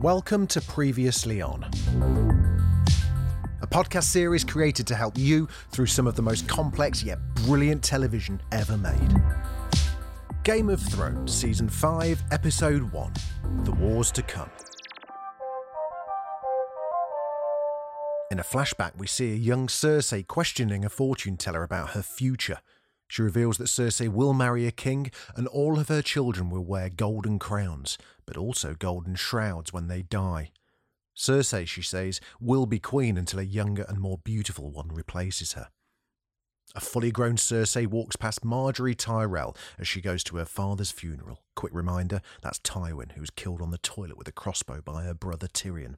Welcome to Previously On a podcast series created to help you through some of the most complex yet brilliant television ever made. Game of Thrones, Season 5, Episode 1 The Wars to Come. In a flashback, we see a young Cersei questioning a fortune teller about her future. She reveals that Cersei will marry a king and all of her children will wear golden crowns, but also golden shrouds when they die. Cersei, she says, will be queen until a younger and more beautiful one replaces her. A fully grown Cersei walks past Margaery Tyrell as she goes to her father's funeral. Quick reminder that's Tywin, who was killed on the toilet with a crossbow by her brother Tyrion.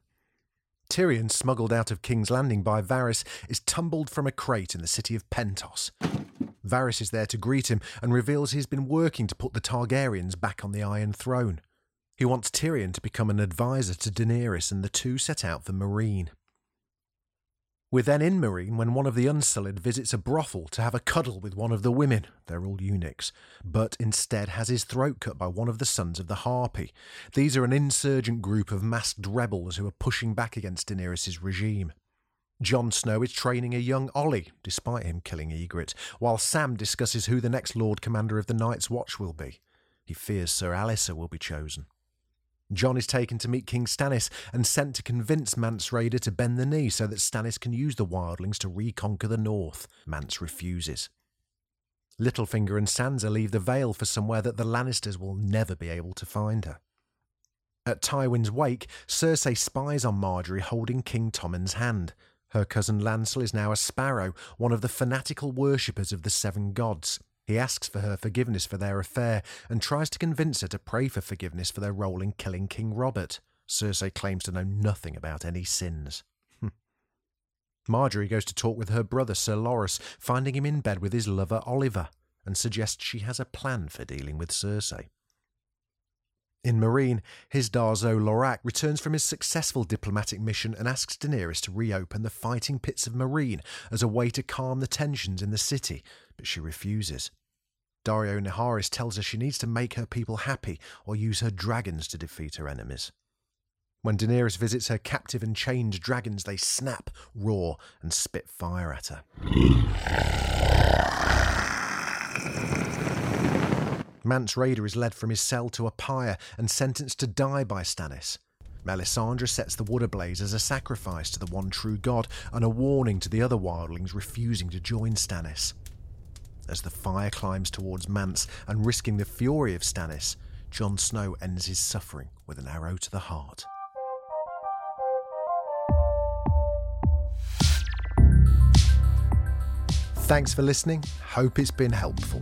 Tyrion, smuggled out of King's Landing by Varys, is tumbled from a crate in the city of Pentos. Varys is there to greet him and reveals he's been working to put the Targaryens back on the Iron Throne. He wants Tyrion to become an advisor to Daenerys, and the two set out for Meereen. We're then in Meereen when one of the Unsullied visits a brothel to have a cuddle with one of the women, they're all eunuchs, but instead has his throat cut by one of the sons of the Harpy. These are an insurgent group of masked rebels who are pushing back against Daenerys' regime. Jon Snow is training a young Olly, despite him killing Ygritte, while Sam discusses who the next Lord Commander of the Night's Watch will be. He fears Sir Alliser will be chosen. Jon is taken to meet King Stannis and sent to convince Mance Rayder to bend the knee so that Stannis can use the wildlings to reconquer the north. Mance refuses. Littlefinger and Sansa leave the Vale for somewhere that the Lannisters will never be able to find her. At Tywin's wake, Cersei spies on Margaery holding King Tommen's hand. Her cousin Lancel is now a sparrow, one of the fanatical worshippers of the seven gods. He asks for her forgiveness for their affair and tries to convince her to pray for forgiveness for their role in killing King Robert. Cersei claims to know nothing about any sins. Hmm. Margaery goes to talk with her brother Sir Loras, finding him in bed with his lover Oliver, and suggests she has a plan for dealing with Cersei. In Meereen, Hizdahr zo Loraq returns from his successful diplomatic mission and asks Daenerys to reopen the fighting pits of Meereen as a way to calm the tensions in the city, but she refuses. Daario Naharis tells her she needs to make her people happy or use her dragons to defeat her enemies. When Daenerys visits her captive and chained dragons, they snap, roar, and spit fire at her. Mance Rayder is led from his cell to a pyre and sentenced to die by Stannis. Melisandre sets the wood ablaze as a sacrifice to the one true god and a warning to the other wildlings refusing to join Stannis. As the fire climbs towards Mance and risking the fury of Stannis, Jon Snow ends his suffering with an arrow to the heart. Thanks for listening. Hope it's been helpful.